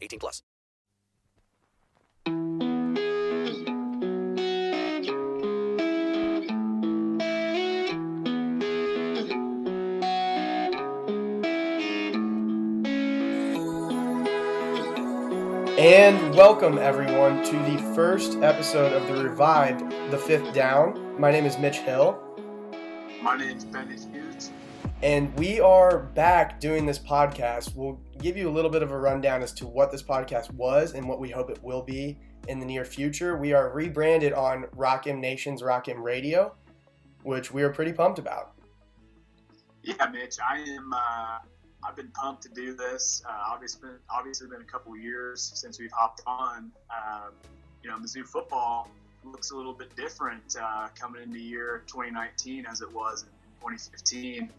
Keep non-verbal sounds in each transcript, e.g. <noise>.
18 plus. And welcome everyone to the first episode of the revived The Fifth Down. My name is Mitch Hill, My name's Bennett Hughes. and we are back doing this podcast. We'll give you a little bit of a rundown as to what this podcast was and what we hope it will be in the near future. We are rebranded on Rock M Nation's Rock M Radio, which we are pretty pumped about. Yeah, Mitch, I am. Uh, I've been pumped to do this. Uh, obviously, obviously been a couple years since we've hopped on. Um, you know, Mizzou football looks a little bit different uh, coming into year 2019 as it was in 2015.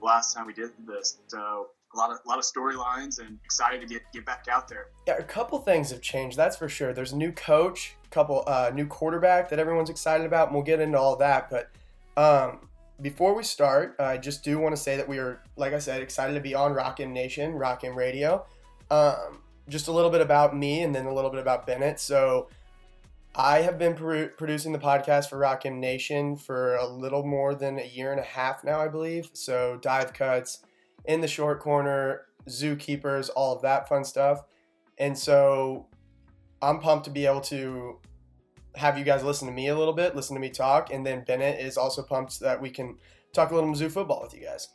Last time we did this, so a lot of a lot of storylines and excited to get get back out there. Yeah, a couple things have changed, that's for sure. There's a new coach, a couple uh, new quarterback that everyone's excited about, and we'll get into all that. But um, before we start, I just do want to say that we are, like I said, excited to be on Rock M Nation, Rock M Radio. Um, just a little bit about me, and then a little bit about Bennett. So. I have been pro- producing the podcast for Rock M Nation for a little more than a year and a half now, I believe. So, dive cuts, in the short corner, zookeepers, all of that fun stuff. And so I'm pumped to be able to have you guys listen to me a little bit, listen to me talk, and then Bennett is also pumped that we can talk a little Mizzou football with you guys.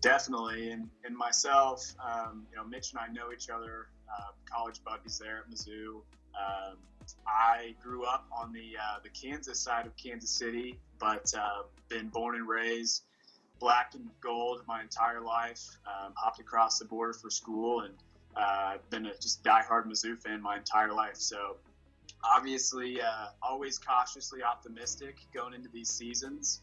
Definitely, and, and myself, um, you know, Mitch and I know each other, uh, college buddies there at Mizzou. Um, I grew up on the uh, the Kansas side of Kansas City, but uh, been born and raised black and gold my entire life. Um, hopped across the border for school and uh, been a just diehard Mizzou fan my entire life. So obviously, uh, always cautiously optimistic going into these seasons.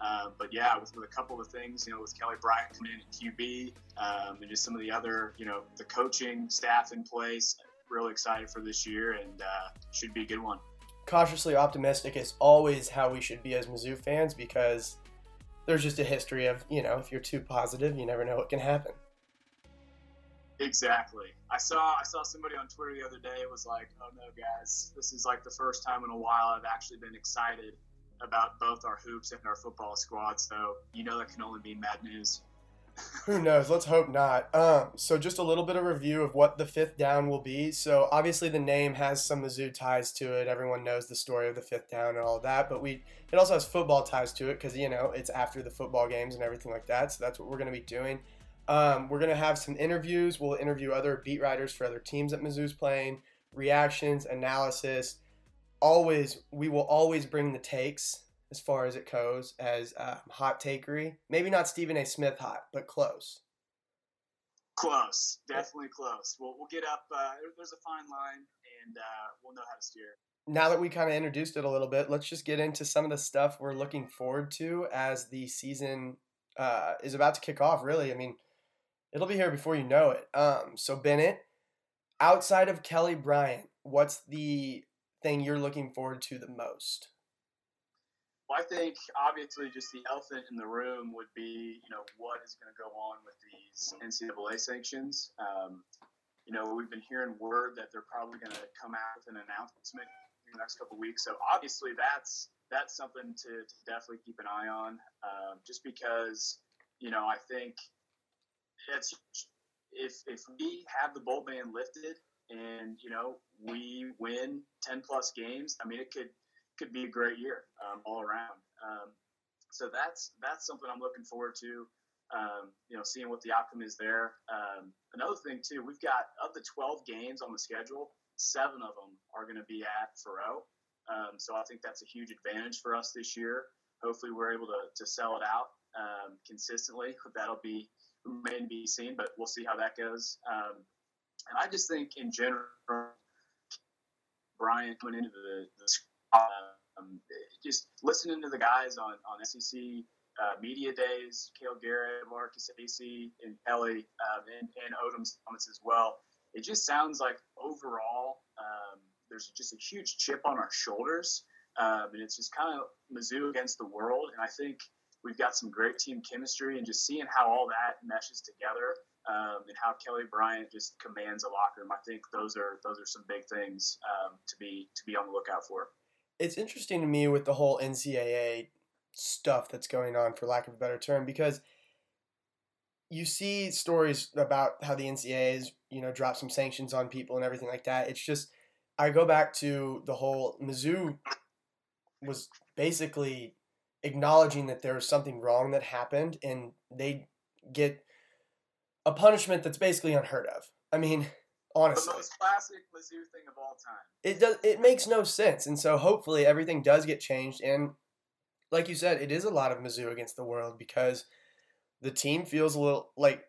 Uh, but yeah, with, with a couple of things, you know, with Kelly Bryant coming in at QB um, and just some of the other, you know, the coaching staff in place, really excited for this year and uh, should be a good one. Cautiously optimistic is always how we should be as Mizzou fans because there's just a history of, you know, if you're too positive, you never know what can happen. Exactly. I saw I saw somebody on Twitter the other day. It was like, oh no, guys, this is like the first time in a while I've actually been excited about both our hoops and our football squad. So you know that can only be mad news. Who knows? Let's hope not. Um, so just a little bit of review of what the fifth down will be. So obviously the name has some Mizzou ties to it. Everyone knows the story of the fifth down and all that, but we it also has football ties to it because you know it's after the football games and everything like that. So that's what we're going to be doing. Um, we're gonna have some interviews. We'll interview other beat writers for other teams that Mizzou's playing, reactions, analysis. Always, we will always bring the takes as far as it goes as um, hot takery. Maybe not Stephen A. Smith hot, but close. Close, definitely close. We'll, we'll get up. Uh, there's a fine line, and uh, we'll know how to steer. Now that we kind of introduced it a little bit, let's just get into some of the stuff we're looking forward to as the season uh, is about to kick off. Really, I mean, it'll be here before you know it. Um, so Bennett, outside of Kelly Bryant, what's the thing you're looking forward to the most? Well, I think obviously just the elephant in the room would be, you know, what is going to go on with these NCAA sanctions. Um, you know, we've been hearing word that they're probably going to come out with an announcement in the next couple weeks. So obviously that's that's something to, to definitely keep an eye on, uh, just because, you know, I think it's if if we have the bowl ban lifted and you know we win 10 plus games, I mean it could could be a great year um, all around. Um, so that's that's something I'm looking forward to. Um, you know, seeing what the outcome is there. Um, another thing too, we've got of the 12 games on the schedule, seven of them are going to be at Faurot. Um, so I think that's a huge advantage for us this year. Hopefully, we're able to, to sell it out um, consistently. <laughs> That'll be remain to be seen, but we'll see how that goes. and I just think in general, Bryant coming into the, the um, just listening to the guys on, on SEC uh, media days, Cale Garrett, Marcus Acy, and Kelly, um, and, and Odom's comments as well. It just sounds like overall um, there's just a huge chip on our shoulders, um, and it's just kind of Mizzou against the world. And I think we've got some great team chemistry, and just seeing how all that meshes together. Um, and how Kelly Bryant just commands a locker room. I think those are those are some big things um, to be to be on the lookout for it's interesting to me with the whole NCAA stuff that's going on, for lack of a better term, because you see stories about how the NCAA is, you know, drop some sanctions on people and everything like that. It's just, I go back to the whole Mizzou was basically acknowledging that there was something wrong that happened, and they get a punishment that's basically unheard of. I mean, honestly. The most classic Mizzou thing of all time. It does. It makes no sense, and so hopefully everything does get changed. And like you said, it is a lot of Mizzou against the world because the team feels a little like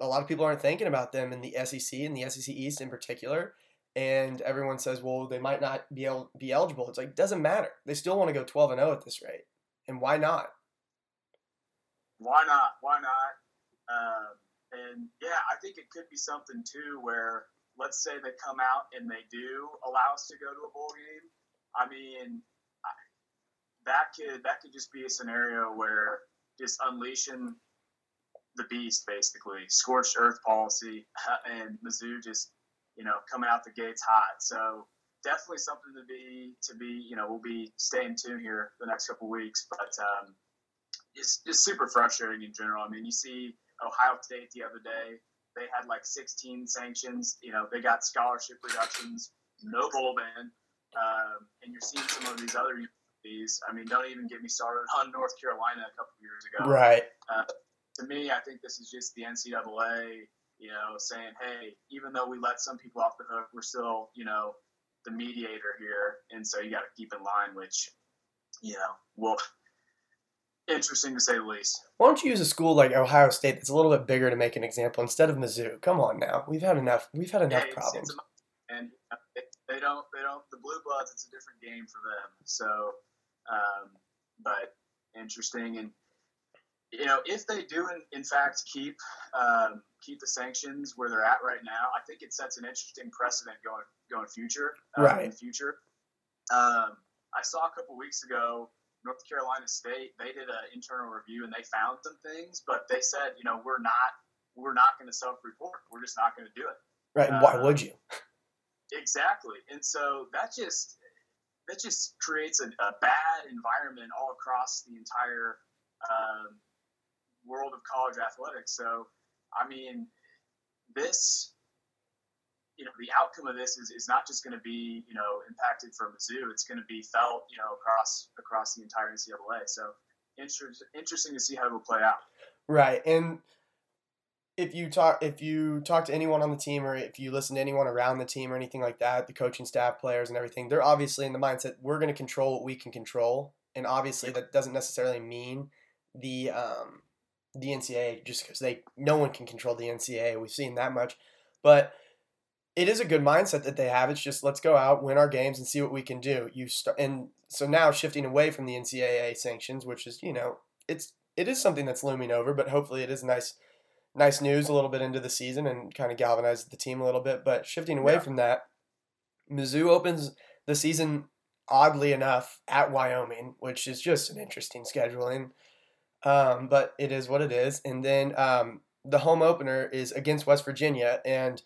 a lot of people aren't thinking about them in the SEC and the SEC East in particular. And everyone says, well, they might not be able, be eligible. It's like doesn't matter. They still want to go twelve and zero oh at this rate, and why not? Why not? Why not? Um, and yeah, I think it could be something too where let's say they come out and they do allow us to go to a bowl game. I mean, that could that could just be a scenario where just unleashing the beast, basically scorched earth policy, <laughs> and Mizzou just you know coming out the gates hot. So definitely something to be to be you know we'll be staying tuned here the next couple weeks, but um, it's just super frustrating in general. I mean, you see Ohio State the other day they had like 16 sanctions. You know, they got scholarship reductions, no bowl ban, um, and you're seeing some of these other universities. I mean, don't even get me started on <laughs> North Carolina a couple years ago. Right. Uh, to me, I think this is just the NCAA, you know, saying, hey, even though we let some people off the hook, we're still, you know, the mediator here, and so you got to keep in line, which, you know, will interesting to say the least. Why don't you use a school like Ohio State that's a little bit bigger to make an example instead of Mizzou? Come on now, we've had enough. We've had enough problems. And they don't, they don't. The Blue Bloods, it's a different game for them. So, um, but interesting, and you know, if they do in, in fact keep um, keep the sanctions where they're at right now, I think it sets an interesting precedent going going future. Uh, right. In future, um, I saw a couple weeks ago North Carolina State, they did an internal review and they found some things, but they said, you know, we're not we're not going to self-report. We're just not going to do it. Right. Uh, why would you? <laughs> Exactly. And so that just that just creates a, a bad environment all across the entire um, world of college athletics. So, I mean, this you know, the outcome of this is, is not just going to be, you know, impacted for Mizzou. It's going to be felt, you know, across across the entire NCAA. So inter- interesting to see how it will play out. Right, and if you talk if you talk to anyone on the team or if you listen to anyone around the team or anything like that, the coaching staff, players, and everything, they're obviously in the mindset we're going to control what we can control, and obviously that doesn't necessarily mean the um, the NCAA just because they no one can control the NCAA. We've seen that much, but it is a good mindset that they have. It's just let's go out, win our games, and see what we can do. You start, and so now shifting away from the NCAA sanctions, which is you know it's it is something that's looming over, but hopefully it is nice nice news a little bit into the season and kind of galvanizes the team a little bit. But shifting away yeah. from that, Mizzou opens the season oddly enough at Wyoming, which is just an interesting scheduling. Um, but it is what it is. And then um, the home opener is against West Virginia and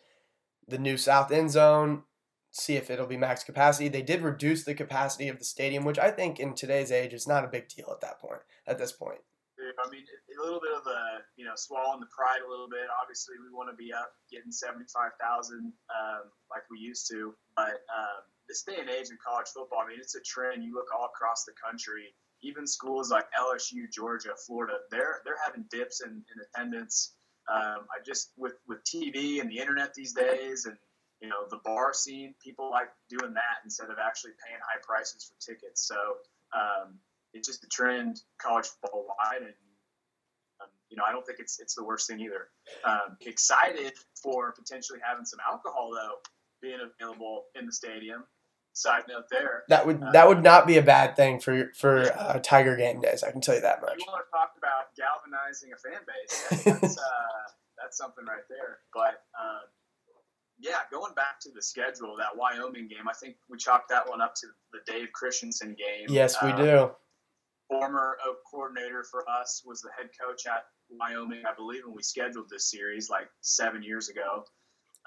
the new South End Zone. See if it'll be max capacity. They did reduce the capacity of the stadium, which I think in today's age is not a big deal at that point. At this point, I mean, a little bit of a you know swallowing the pride a little bit. Obviously, we want to be up getting seventy five thousand um, like we used to, but um, this day and age in college football, I mean, it's a trend. You look all across the country, even schools like LSU, Georgia, Florida, they're they're having dips in, in attendance. Um, I just with with TV and the internet these days, and you know the bar scene, people like doing that instead of actually paying high prices for tickets. So um, it's just a trend college football wide, and um, you know I don't think it's it's the worst thing either. Um, excited for potentially having some alcohol though being available in the stadium. Side note there. That would uh, that would not be a bad thing for for uh, Tiger game days. I can tell you that much. You want to talk about galvanizing a fan base? <laughs> That's uh, that's something right there. But um, yeah, going back to the schedule, that Wyoming game, I think we chalked that one up to the Dave Christensen game. Yes, we um, do former Oak coordinator for us, was the head coach at Wyoming, I believe, when we scheduled this series like seven years ago.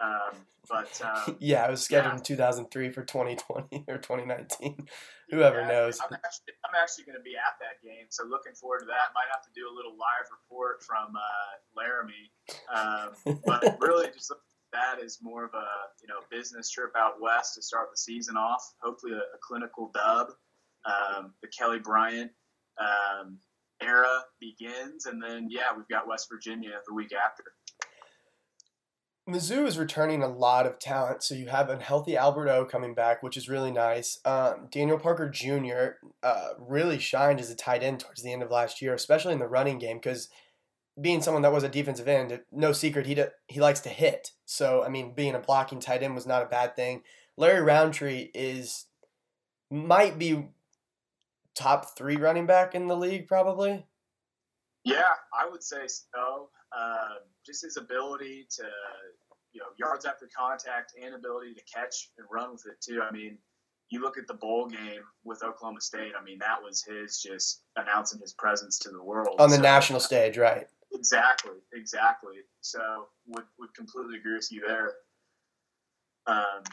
Um, but um, <laughs> yeah, it was scheduled yeah. in 2003 for 2020 <laughs> or 2019. Whoever yeah, knows. I'm actually, actually going to be at that game, so looking forward to that. Might have to do a little live report from uh, Laramie, um, but <laughs> really just that is more of a you know business trip out west to start the season off. Hopefully, a, a clinical dub. Um, the Kelly Bryant um, era begins, and then yeah, we've got West Virginia the week after. Mizzou is returning a lot of talent, so you have a healthy Albert O coming back, which is really nice. Um, Daniel Parker Jr. Uh, really shined as a tight end towards the end of last year, especially in the running game, because being someone that was a defensive end, no secret he he likes to hit. So I mean, being a blocking tight end was not a bad thing. Larry Rountree is might be top three running back in the league, probably. Yeah, I would say so. Uh, just his ability to, you know, yards after contact and ability to catch and run with it too. I mean, you look at the bowl game with Oklahoma State. I mean, that was his just announcing his presence to the world on the so, national stage, right? Exactly, exactly. So would would completely agree with you there. Um,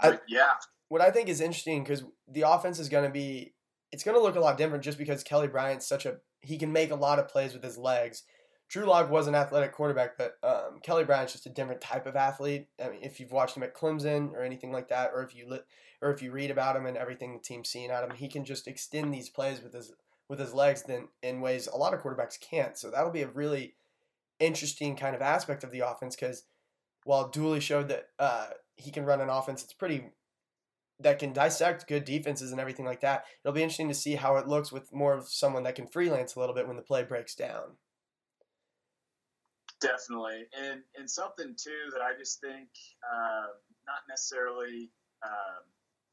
I, yeah. What I think is interesting because the offense is going to be it's going to look a lot different just because Kelly Bryant's such a he can make a lot of plays with his legs. Drew Lock was an athletic quarterback, but um, Kelly Bryant's just a different type of athlete. I mean, if you've watched him at Clemson or anything like that, or if you or if you read about him and everything the team's seen out him, he can just extend these plays with his with his legs than in ways a lot of quarterbacks can't. So that'll be a really interesting kind of aspect of the offense because while Dooley showed that uh, he can run an offense, it's pretty that can dissect good defenses and everything like that. It'll be interesting to see how it looks with more of someone that can freelance a little bit when the play breaks down. Definitely, and and something too that I just think uh, not necessarily um,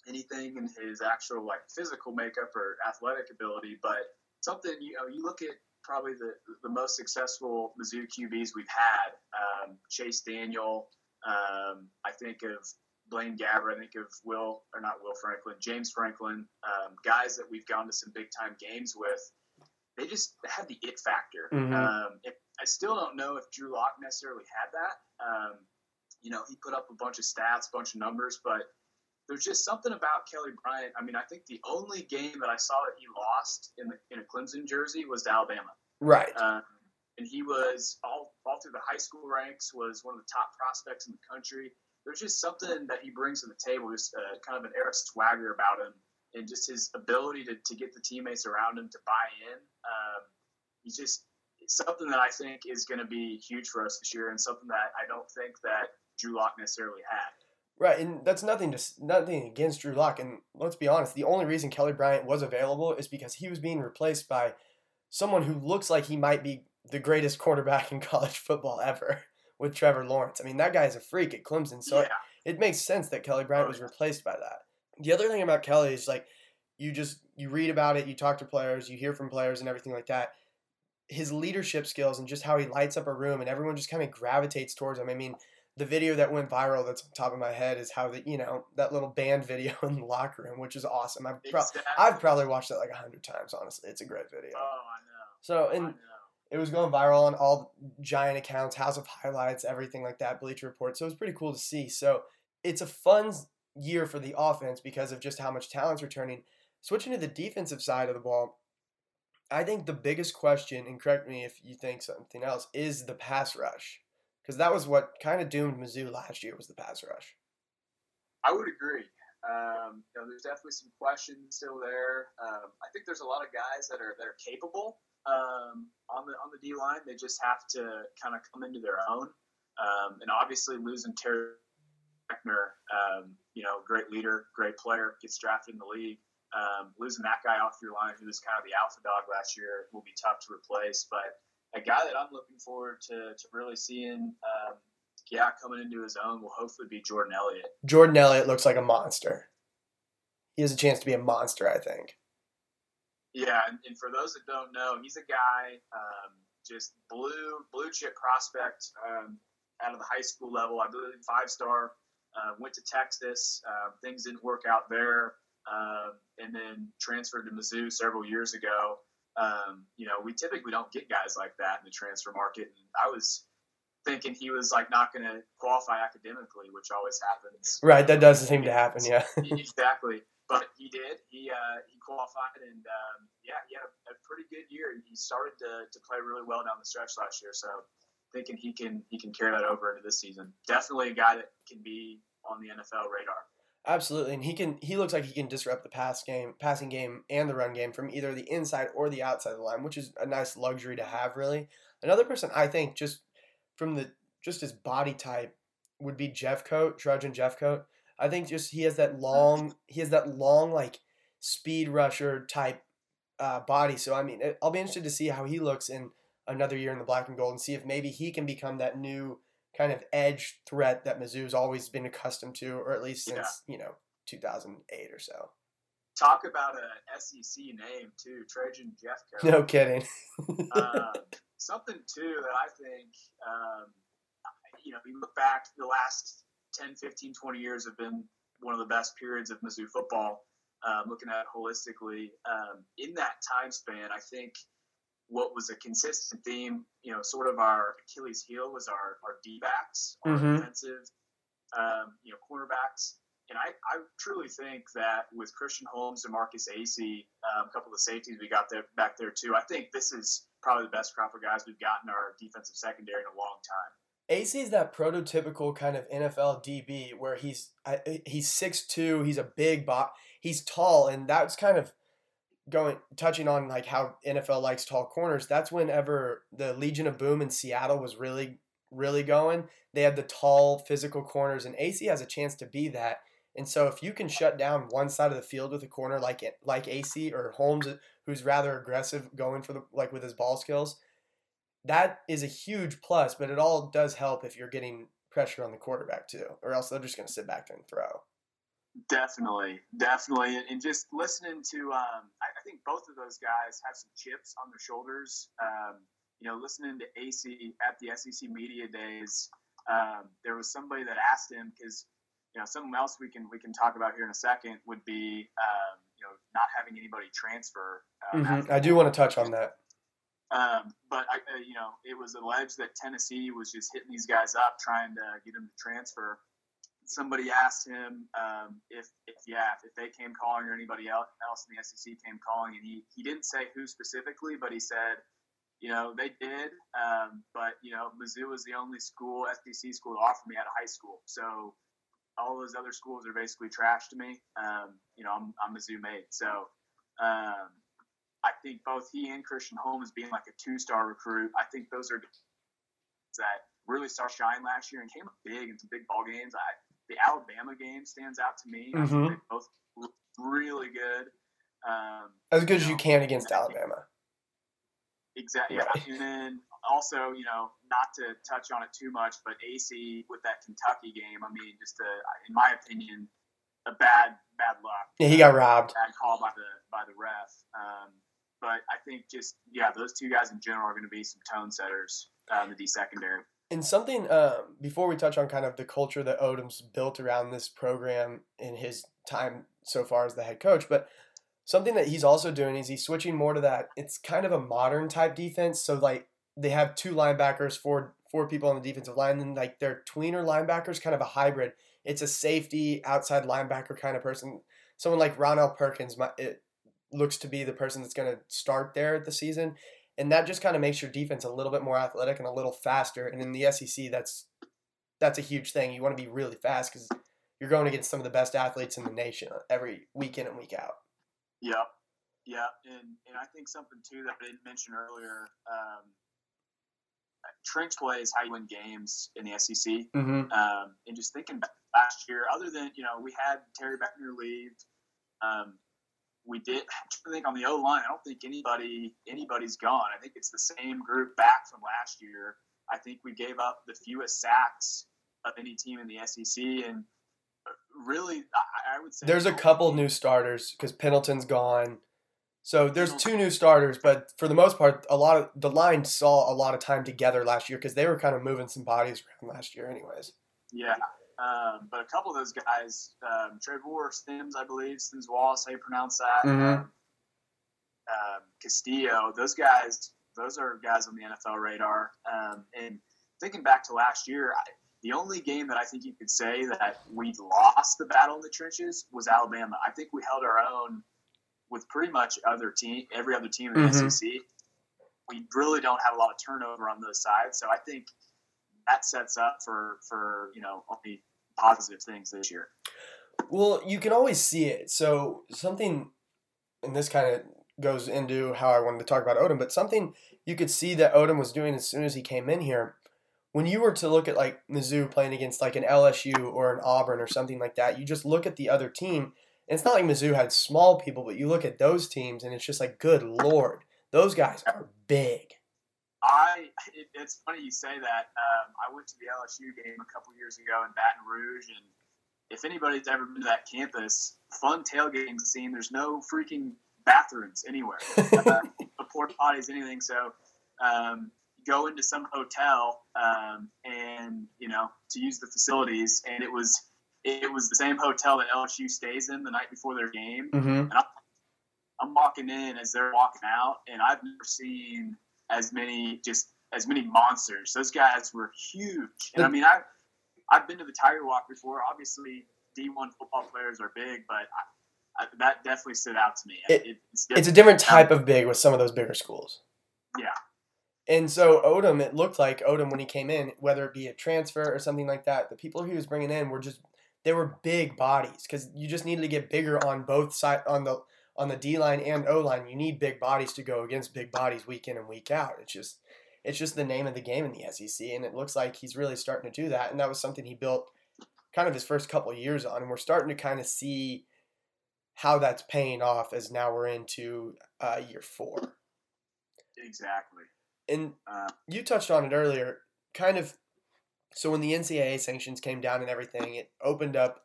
anything in his actual like physical makeup or athletic ability, but something you know you look at probably the the most successful Mizzou QBs we've had, um, Chase Daniel. Um, I think of Blaine Gabbert, I think of Will, or not Will Franklin, James Franklin, um, guys that we've gone to some big time games with. They just had the it factor. Mm-hmm. Um, it, I still don't know if Drew Lock necessarily had that. Um, you know, he put up a bunch of stats, a bunch of numbers, but there's just something about Kelly Bryant. I mean, I think the only game that I saw that he lost in the in a Clemson jersey was to Alabama. Right. Um, and he was all all through the high school ranks was one of the top prospects in the country there's just something that he brings to the table, just uh, kind of an air of swagger about him, and just his ability to, to get the teammates around him to buy in. Um, he's just something that I think is going to be huge for us this year, and something that I don't think that Drew Lock necessarily had. Right, and that's nothing to nothing against Drew Lock. And let's be honest, the only reason Kelly Bryant was available is because he was being replaced by someone who looks like he might be the greatest quarterback in <laughs> college football ever with Trevor Lawrence. I mean, that guy's a freak at Clemson, so yeah. it, it makes sense that Kelly Bryant was replaced by that. The other thing about Kelly is like you just you read about it, you talk to players, you hear from players and everything like that. His leadership skills and just how he lights up a room and everyone just kind of gravitates towards him. I mean, the video that went viral that's on top of my head is how the you know that little band video <laughs> in the locker room, which is awesome. I've pro- Exactly. I've probably watched that like a hundred times. Honestly, it's a great video. Oh, I know. So oh, and know. it was going viral on all giant accounts, House of Highlights, everything like that, Bleacher Report. So it was pretty cool to see. So it's a fun year for the offense because of just how much talent's returning. Switching to the defensive side of the ball, I think the biggest question, and correct me if you think something else, is the pass rush. Because that was what kind of doomed Mizzou last year was the pass rush. I would agree. Um, you know, there's definitely some questions still there. Um, I think there's a lot of guys that are that are capable um, on the on the D line. They just have to kind of come into their own. Um, and obviously, losing Terry Beckner, um, you know, great leader, great player, gets drafted in the league. Um, losing that guy off your line, who was kind of the alpha dog last year, will be tough to replace. But a guy that I'm looking forward to, to really seeing, um, yeah, coming into his own will hopefully be Jordan Elliott. Jordan Elliott looks like a monster. He has a chance to be a monster, I think. Yeah, and, and for those that don't know, he's a guy um, just blue blue chip prospect um, out of the high school level. I believe five star. Uh, went to Texas. Uh, things didn't work out there, um, and then transferred to Mizzou several years ago. Um, you know, we typically don't get guys like that in the transfer market. And I was thinking he was like not going to qualify academically, which always happens. Right, that does seem to happen, yeah. <laughs> exactly. But he did. He uh, he qualified, and um, yeah, he had a, a pretty good year. He started to, to play really well down the stretch last year. So thinking he can he can carry that over into this season. Definitely a guy that can be on the NFL radar. Absolutely, and he can. He looks like he can disrupt the pass game, passing game, and the run game from either the inside or the outside of the line, which is a nice luxury to have. Really, another person I think just from the just his body type would be Jeffcoat, Trajan Jeffcoat. I think just he has that long, he has that long like speed rusher type uh, body. So I mean, I'll be interested to see how he looks in another year in the black and gold, and see if maybe he can become that new kind of edge threat that Mizzou's always been accustomed to, or at least since you know 2008 or so. Talk about a SEC name too, Trajan Jeffcoat. <laughs> No kidding. um, <laughs> something too that I think, um, you know, if you look back the last 10, 15, 20 years have been one of the best periods of Mizzou football. Um, looking at it holistically, um, in that time span, I think what was a consistent theme, you know, sort of our Achilles heel was our, our D backs, our Mhm. defensive, um, you know, cornerbacks. And I, I truly think that with Christian Holmes and Marcus Acy, um, a couple of the safeties we got there back there too, I think this is probably the best crop of guys we've gotten our defensive secondary in a long time. Acy is that prototypical kind of NFL DB where he's he's six two, he's a big bot, he's tall, and that's kind of going touching on like how NFL likes tall corners. That's whenever the Legion of Boom in Seattle was really really going. They had the tall physical corners, and Acy has a chance to be that. And so if you can shut down one side of the field with a corner like like Acy or Holmes, who's rather aggressive going for the like with his ball skills, that is a huge plus. But it all does help if you're getting pressure on the quarterback too, or else they're just going to sit back there and throw. Definitely, definitely, and, and just listening to, um, I, I think both of those guys have some chips on their shoulders. Um, you know, listening to Acy at the SEC media days, um, there was somebody that asked him because, you know, something else we can we can talk about here in a second would be, um, you know, not having anybody transfer. Um, Mhm. I do want to touch on that. Um, but I, uh, you know, it was alleged that Tennessee was just hitting these guys up, trying to get them to transfer. Somebody asked him um, if, if, yeah, if they came calling or anybody else in the SEC came calling, and he, he didn't say who specifically, but he said, you know, they did, um, but you know, Mizzou was the only school, SEC school, to offer me out of high school. So all those other schools are basically trash to me. Um, you know, I'm, I'm Mizzou made. So, um, I think both he and Christian Holmes being like a two-star recruit, I think those are that really saw shine last year and came up big in some big ball games. I, the Alabama game stands out to me. I Mhm. think both really good. Um, As good as know, you can against and I think- Alabama. Exactly. Yeah. And then also, you know, not to touch on it too much, but Acy with that Kentucky game, I mean, just a, in my opinion, a bad bad luck. Yeah, he got robbed. Bad call by the by the ref. Um, but I think just yeah, those two guys in general are going to be some tone setters uh, in the D secondary. And something um, before we touch on kind of the culture that Odom's built around this program in his time so far as the head coach, but something that he's also doing is he's switching more to that. It's kind of a modern type defense. So like they have two linebackers, four four people on the defensive line, and like their tweener linebackers, kind of a hybrid. It's a safety outside linebacker kind of person. Someone like Ronnell Perkins, my, it looks to be the person that's going to start there at the season and that just kind of makes your defense a little bit more athletic and a little faster. And in the SEC, that's that's a huge thing. You want to be really fast because you're going against some of the best athletes in the nation every week in and week out. Yep. Yeah, and and I think something too that I didn't mention earlier. Um, trench play is how you win games in the SEC. Mm-hmm. Um, and just thinking back last year, other than you know we had Terry Beckner leave, um, we did. <laughs> I think on the O line, I don't think anybody anybody's gone. I think it's the same group back from last year. I think we gave up the fewest sacks of any team in the SEC, and uh, really, I, I would say There's a couple new starters because Pendleton's gone. So there's two new starters, but for the most part, a lot of the line saw a lot of time together last year because they were kind of moving some bodies around last year, anyways. Yeah, um, but a couple of those guys, um, Trevor Stims, I believe, Stims Wallace, how you pronounce that, Mhm. um, um, Castillo, those guys, those are guys on the NFL radar. Um, and thinking back to last year, I, the only game that I think you could say that we lost the battle in the trenches was Alabama. I think we held our own with pretty much other team, every other team in the Mhm. SEC. We really don't have a lot of turnover on those sides, so I think that sets up for for you know only positive things this year. Well, you can always see it. So something, and this kind of goes into how I wanted to talk about Odom, but something you could see that Odom was doing as soon as he came in here. When you were to look at like Mizzou playing against like an LSU or an Auburn or something like that, you just look at the other team. It's not like Mizzou had small people, but you look at those teams and it's just like, good lord, those guys are big. I it, it's funny you say that. Um, I went to the LSU game a couple years ago in Baton Rouge, and if anybody's ever been to that campus, fun tailgating scene. There's no freaking bathrooms anywhere, <laughs> uh, porta potties, anything. So um, go into some hotel um, and you know to use the facilities, and it was it was the same hotel that LSU stays in the night before their game. Mm-hmm. And I'm, I'm walking in as they're walking out, and I've never seen as many just as many monsters. Those guys were huge, and I mean I I've been to the Tiger Walk before. Obviously, D1 football players are big, but I, I, that definitely stood out to me. It- it's, It's a different type of big with some of those bigger schools. Yeah. And so Odom, it looked like Odom when he came in, whether it be a transfer or something like that, the people he was bringing in were just they were big bodies because you just needed to get bigger on both side on the on the D line and O line. You need big bodies to go against big bodies week in and week out. It's just it's just the name of the game in the SEC, and it looks like he's really starting to do that. And that was something he built kind of his first couple of years on, and we're starting to kind of see how that's paying off as now we're into uh, year four. exactly. And Uh, you touched on it earlier, kind of. So when the NCAA sanctions came down and everything, it opened up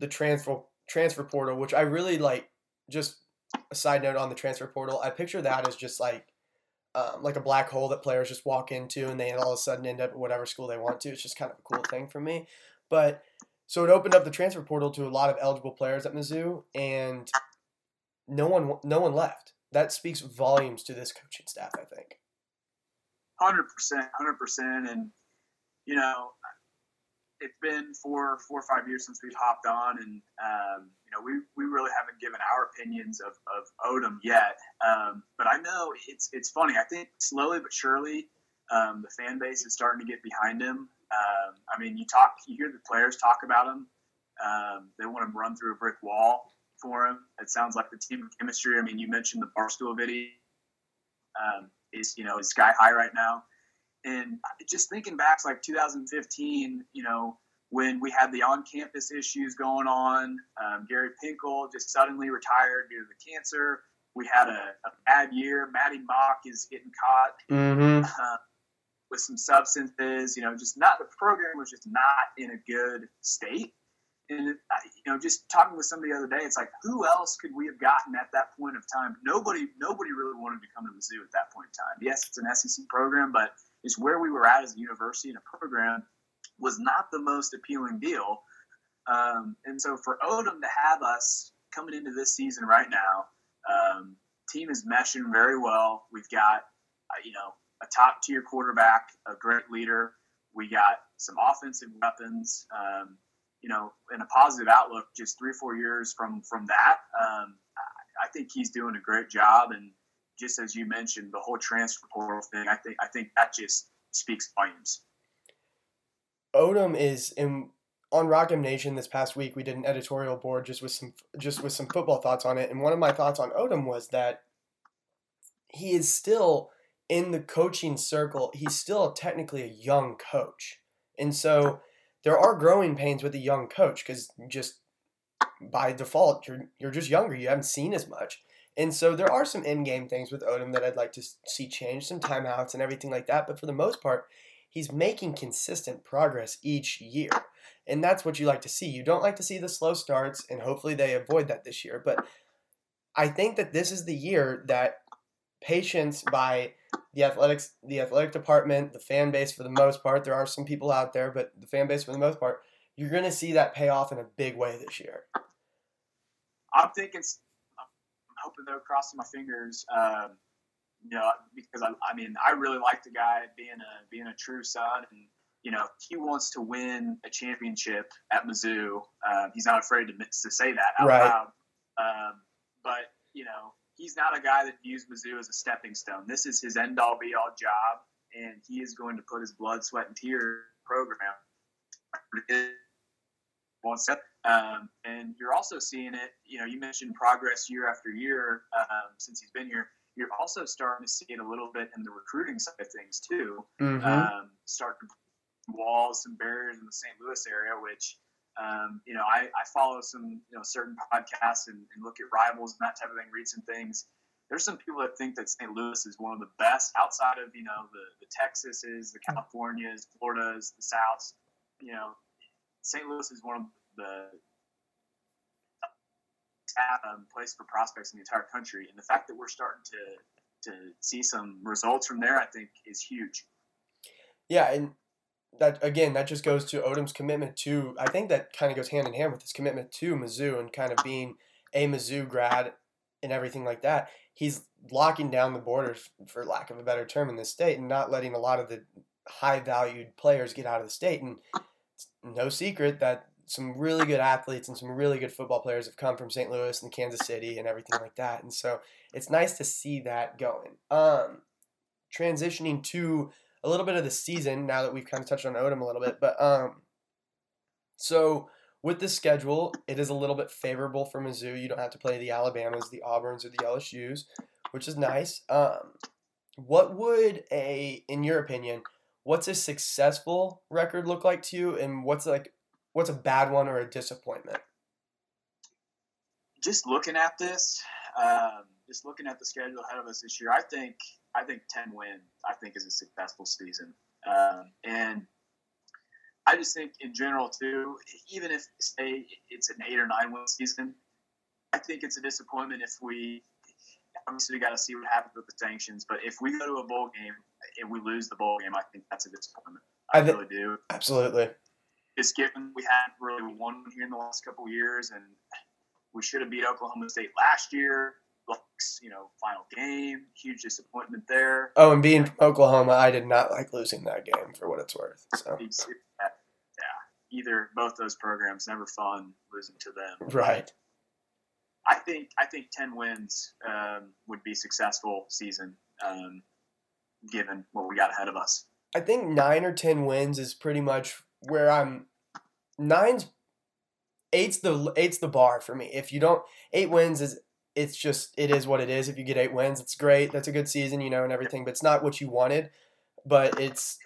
the transfer transfer portal, which I really like. Just a side note on the transfer portal, I picture that as just like um, like a black hole that players just walk into and they all of a sudden end up at whatever school they want to. It's just kind of a cool thing for me. But so it opened up the transfer portal to a lot of eligible players at Mizzou, and no one no one left. That speaks volumes to this coaching staff, I think. Hundred percent, hundred percent, and you know, it's been four, four or five years since we've hopped on, and um, you know, we we really haven't given our opinions of of Odom yet. Um, but I know it's it's funny. I think slowly but surely, um, the fan base is starting to get behind him. Um, I mean, you talk, you hear the players talk about him. Um, they want him run through a brick wall. for him. It sounds like the team chemistry. I mean, you mentioned the Barstool video um, is you know is sky high right now, and just thinking back to like 2015, you know when we had the on-campus issues going on, um, Gary Pinkel just suddenly retired due to the cancer. We had a, a bad year. Maty Mauk is getting caught Mm-hmm. uh, <laughs> with some substances. You know, just not the program was just not in a good state. And uh, you know, just talking with somebody the other day, it's like, who else could we have gotten at that point of time? Nobody, nobody really wanted to come to Mizzou at that point in time. Yes, it's an SEC program, but it's where we were at as a university and a program was not the most appealing deal. Um, and so for Odom to have us coming into this season right now, um, team is meshing very well. We've got, uh, you know, a top tier quarterback, a great leader. We got some offensive weapons, um, you know, and a positive outlook. Just three or four years from from that, um, I, I think he's doing a great job. And just as you mentioned, the whole transfer portal thing, I think I think that just speaks volumes. Odom is in on Rock M Nation this past week. We did an editorial board just with some just with some football thoughts on it, and one of my thoughts on Odom was that he is still in the coaching circle. He's still technically a young coach, and so there are growing pains with a young coach because just by default you're you're just younger. You haven't seen as much. And so there are some in-game things with Odom that I'd like to see change, some timeouts and everything like that. But for the most part, he's making consistent progress each year. And that's what you like to see. You don't like to see the slow starts, and hopefully they avoid that this year. But I think that this is the year that patience by the athletics the athletic department, the fan base for the most part, there are some people out there, but the fan base for the most part, you're gonna see that pay off in a big way this year. I'm thinking, hoping they're crossing my fingers. Um, you know, because I, I mean, I really like the guy being a being a true son, and you know, he wants to win a championship at Mizzou. Um, he's not afraid to to say that out Right. loud. Um, but you know, he's not a guy that views Mizzou as a stepping stone. This is his end all be all job, and he is going to put his blood, sweat, and tears program. One step. Um, and you're also seeing it. You know, you mentioned progress year after year um, since he's been here. You're also starting to see it a little bit in the recruiting side of things too. Mhm. Um, start walls and barriers in the St. Louis area, which um, you know I, I follow some you know certain podcasts and, and look at rivals and that type of thing, read some things. There's some people that think that St. Louis is one of the best outside of you know the the Texases, the Californias, Floridas, the Souths. You know, St. Louis is one of the um, place for prospects in the entire country, and the fact that we're starting to to see some results from there, I think, is huge. Yeah, and that again, that just goes to Odom's commitment to. I think that kind of goes hand in hand with his commitment to Mizzou and kind of being a Mizzou grad and everything like that. He's locking down the borders, for lack of a better term, in this state, and not letting a lot of the high valued players get out of the state. And it's no secret that some really good athletes and some really good football players have come from St. Louis and Kansas City and everything like that. And so it's nice to see that going. Um, transitioning to a little bit of the season now that we've kind of touched on Odom a little bit, but um, so with the schedule, it is a little bit favorable for Mizzou. You don't have to play the Alabamas, the Auburns, or the LSU's, which is nice. Um, what would a, in your opinion, what's a successful record look like to you, and what's like, what's a bad one or a disappointment? Just looking at this, um, just looking at the schedule ahead of us this year, I think I think ten wins. I think is a successful season, um, and I just think in general too. Even if say it's an eight or nine win season, I think it's a disappointment if we. Obviously, we got to see what happens with the sanctions. But if we go to a bowl game and we lose the bowl game, I think that's a disappointment. I, I thi- really do. Absolutely. Just given we haven't really won here in the last couple of years, and we should have beat Oklahoma State last year. You know, final game, huge disappointment there. Oh, and being from Oklahoma, I did not like losing that game for what it's worth. So <laughs> yeah, either both those programs never fun losing to them. right. I think I think ten wins um, would be successful season, um, given what we got ahead of us. I think nine or ten wins is pretty much where I'm. Nine's eight's the eight's the bar for me. If you don't eight wins is it's just it is what it is. If you get eight wins, it's great. That's a good season, you know, and everything. But it's not what you wanted. But it's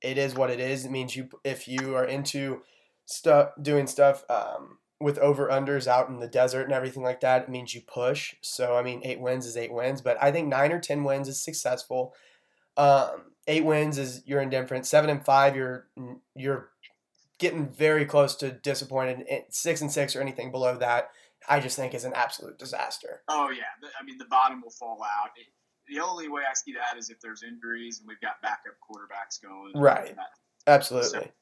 it is what it is. It means you if you are into stuff doing stuff um, with over unders out in the desert and everything like that, it means you push. So I mean, eight wins is eight wins, but I think nine or ten wins is successful. Um, eight wins is you're indifferent. Seven and five, you're you're getting very close to disappointed. Six and six or anything below that, I just think is an absolute disaster. Oh yeah, I mean the bottom will fall out. The only way I see that is if there's injuries and we've got backup quarterbacks going. Right. Absolutely.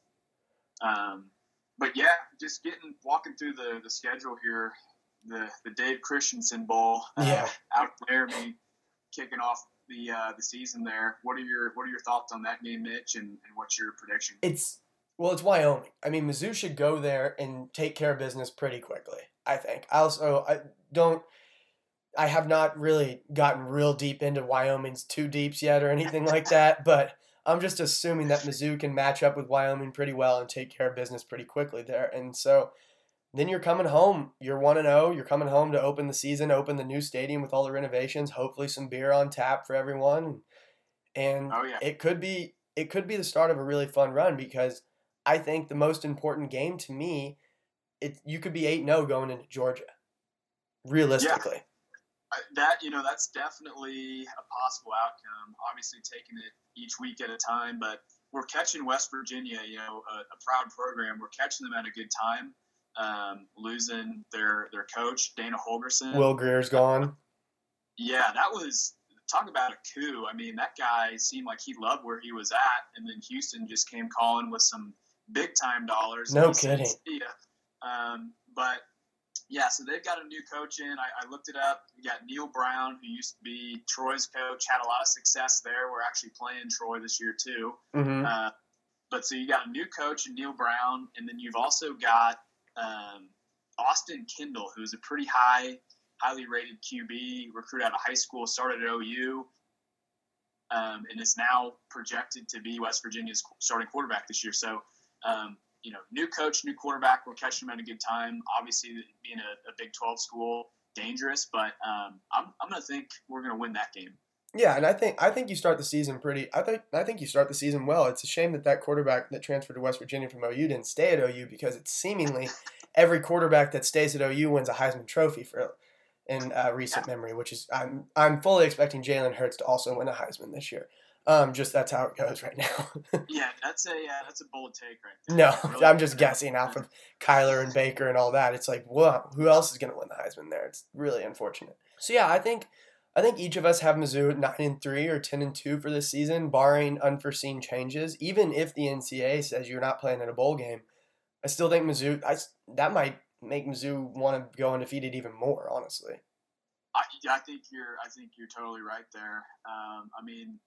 So, um, but yeah, just getting walking through the the schedule here, the the Dave Christensen Bowl. Uh, yeah. Out there, me kicking off the uh, the season there. What are your what are your thoughts on that game, Mitch, and, and what's your prediction? It's well, it's Wyoming. I mean, Mizzou should go there and take care of business pretty quickly. I think. I also I don't. I have not really gotten real deep into Wyoming's two deeps yet or anything like <laughs> that, but I'm just assuming that Mizzou can match up with Wyoming pretty well and take care of business pretty quickly there. And so then you're coming home. You're 1 and 0. You're coming home to open the season, open the new stadium with all the renovations, hopefully some beer on tap for everyone. And oh, yeah. it could be it could be the start of a really fun run because I think the most important game to me it you could be 8-0 going into Georgia. Realistically. Yeah. That you know, that's definitely a possible outcome. Obviously, taking it each week at a time, but we're catching West Virginia, you know, a, a proud program. We're catching them at a good time um, losing their their coach Dana Holgorsen. Will Grier's gone. Yeah, that was talk about a coup. I mean, that guy seemed like he loved where he was at, and then Houston just came calling with some big time dollars. No kidding. Yeah, um, but yeah, so they've got a new coach in. I, I, looked it up. You got Neal Brown, who used to be Troy's coach, had a lot of success there. We're actually playing Troy this year too. Mm-hmm. Uh, but so you got a new coach in Neal Brown, and then you've also got um, Austin Kendall, who's a pretty high, highly rated QB, recruit out of high school, started at OU, um, and is now projected to be West Virginia's starting quarterback this year. So, um, you know, new coach, new quarterback, we're catching him at a good time. Obviously, being a, a Big 12 school, dangerous, but um, I'm, I'm going to think we're going to win that game. Yeah, and I think I think you start the season pretty. I think I think you start the season well. It's a shame that that quarterback that transferred to West Virginia from OU didn't stay at OU because it's seemingly <laughs> every quarterback that stays at OU wins a Heisman Trophy for in uh, recent memory. Which is I'm I'm fully expecting Jalen Hurts to also win a Heisman this year. Um, just that's how it goes right now. <laughs> yeah, that's a yeah, that's a bold take right there. No, I'm just guessing off of Kyler and Baker and all that. It's like, well, who else is going to win the Heisman there? It's really unfortunate. So yeah, I think I think each of us have Mizzou at nine and three or ten and two for this season, barring unforeseen changes. Even if the NCAA says you're not playing in a bowl game, I still think Mizzou. I, that might make Mizzou want to go undefeated even more. Honestly, I, I think you're. I think you're totally right there. Um, I mean,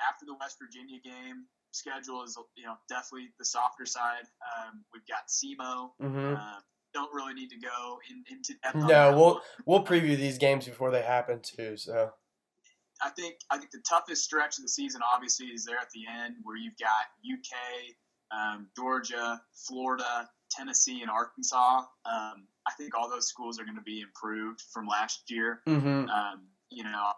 after the West Virginia game, schedule is you know definitely the softer side. Um, we've got SEMO. Mm-hmm. Uh, don't really need to go in, into depth. No, we'll we'll preview these games before they happen too. So I think I think the toughest stretch of the season obviously is there at the end where you've got UK, um, Georgia, Florida, Tennessee, and Arkansas. Um, I think all those schools are going to be improved from last year. Mm-hmm. Um, you know,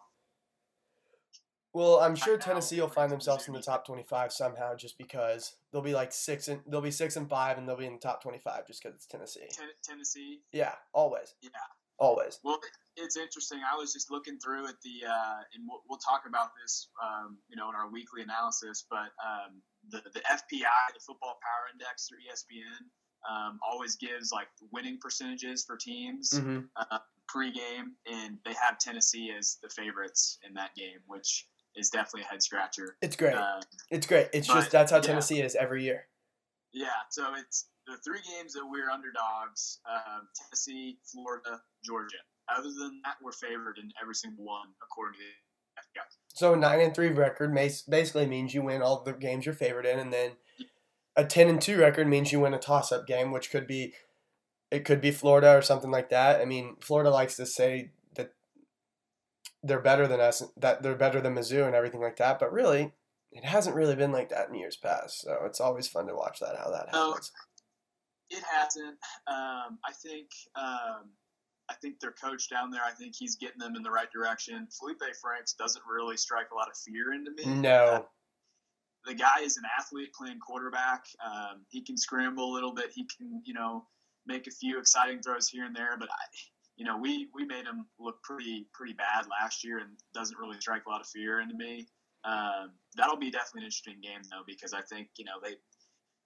well, I'm sure Tennessee will find themselves in the top 25 somehow, just because they'll be like six and they'll be six and five, and they'll be in the top 25 just because it's Tennessee. Tennessee. Yeah, always. Yeah, always. Well, it's interesting. I was just looking through at the, uh, and we'll, we'll, talk about this, um, you know, in our weekly analysis. But um, the the FPI, the Football Power Index through ESPN, um, always gives like winning percentages for teams mm-hmm. uh, pregame, and they have Tennessee as the favorites in that game, which is definitely a head scratcher. It's great. Uh, it's great. It's just that's how Tennessee is every year. Yeah. So it's the three games that we're underdogs: um, Tennessee, Florida, Georgia. Other than that, we're favored in every single one according to the FPI. So a nine and three record basically means you win all the games you're favored in, and then a ten and two record means you win a toss up game, which could be it could be Florida or something like that. I mean, Florida likes to say they're better than us, that they're better than Mizzou and everything like that. But really, it hasn't really been like that in years past. So it's always fun to watch that how that happens. It hasn't. Um, I think. Um, I think their coach down there. I think he's getting them in the right direction. Feleipe Franks doesn't really strike a lot of fear into me. No. the guy is an athlete playing quarterback. Um, he can scramble a little bit. He can, you know, make a few exciting throws here and there. But I, you know, we we made him look pretty pretty bad last year, and doesn't really strike a lot of fear into me. Um, that'll be definitely an interesting game though, because I think you know they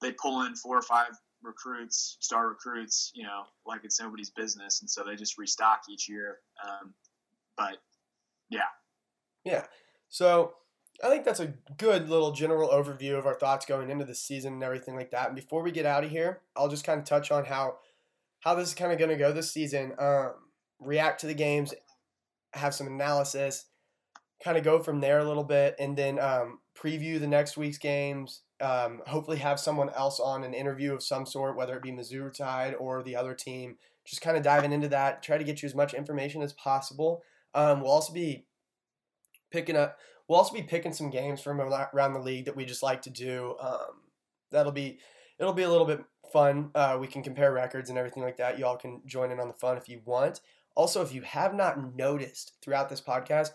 they pull in four or five recruits, star recruits, you know, like it's nobody's business, and so they just restock each year. Um, but yeah, Yeah. So I think that's a good little general overview of our thoughts going into the season and everything like that. And before we get out of here, I'll just kind of touch on how how this is kind of going to go this season. Um, react to the games, have some analysis, kind of go from there a little bit, and then um, preview the next week's games. Um, hopefully, have someone else on an interview of some sort, whether it be Missouri Tide or the other team. Just kind of diving into that. Try to get you as much information as possible. Um, we'll also be picking up. We'll also be picking some games from around the league that we just like to do. Um, that'll be it'll be a little bit fun. Uh, we can compare records and everything like that. Y'all can join in on the fun if you want. Also, if you have not noticed throughout this podcast,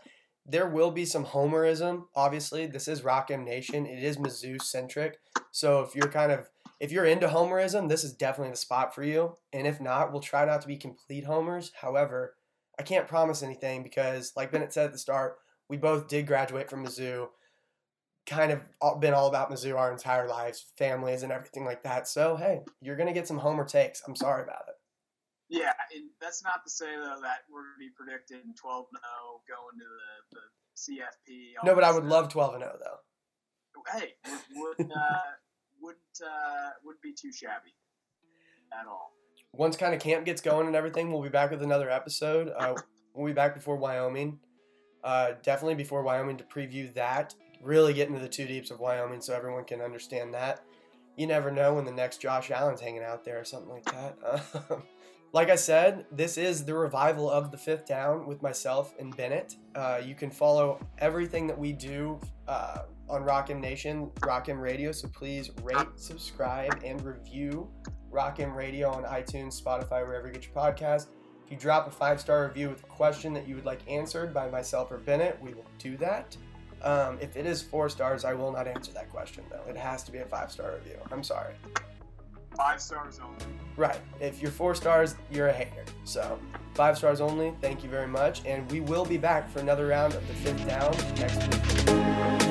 there will be some homerism. Obviously, this is Rock M Nation. It is Mizzou centric. So if you're kind of if you're into homerism, this is definitely the spot for you. And if not, we'll try not to be complete homers. However, I can't promise anything because, like Bennett said at the start, we both did graduate from Mizzou. Kind of all- been all about Mizzou our entire lives, families, and everything like that. So hey, you're gonna get some homer takes. I'm sorry about it. yeah, and that's not to say though that we're going to be predicting 12 0 going to the, the CFP. No, but I would stuff. love 12 0 though. Hey, would, would uh, <laughs> wouldn't uh, wouldn't be too shabby at all. once kind of camp gets going and everything, we'll be back with another episode. Uh, we'll be back before Wyoming. Uh, definitely before Wyoming to preview that. Really get into the two deeps of Wyoming so everyone can understand that. You never know when the next Josh Allen's hanging out there or something like that. <laughs> Um, like I said, this is the revival of the fifth down with myself and Bennett. Uh, you can follow everything that we do uh, on Rock M Nation, Rock M Radio. So please rate, subscribe, and review Rock M Radio on iTunes, Spotify, wherever you get your podcast. If you drop a five star review with a question that you would like answered by myself or Bennett, we will do that. Um, if it is four stars, I will not answer that question though. It has to be a five star review. I'm sorry. Five stars only. Right. If you're four stars, you're a hater. So five stars only. Thank you very much, and we will be back for another round of the fifth down next week.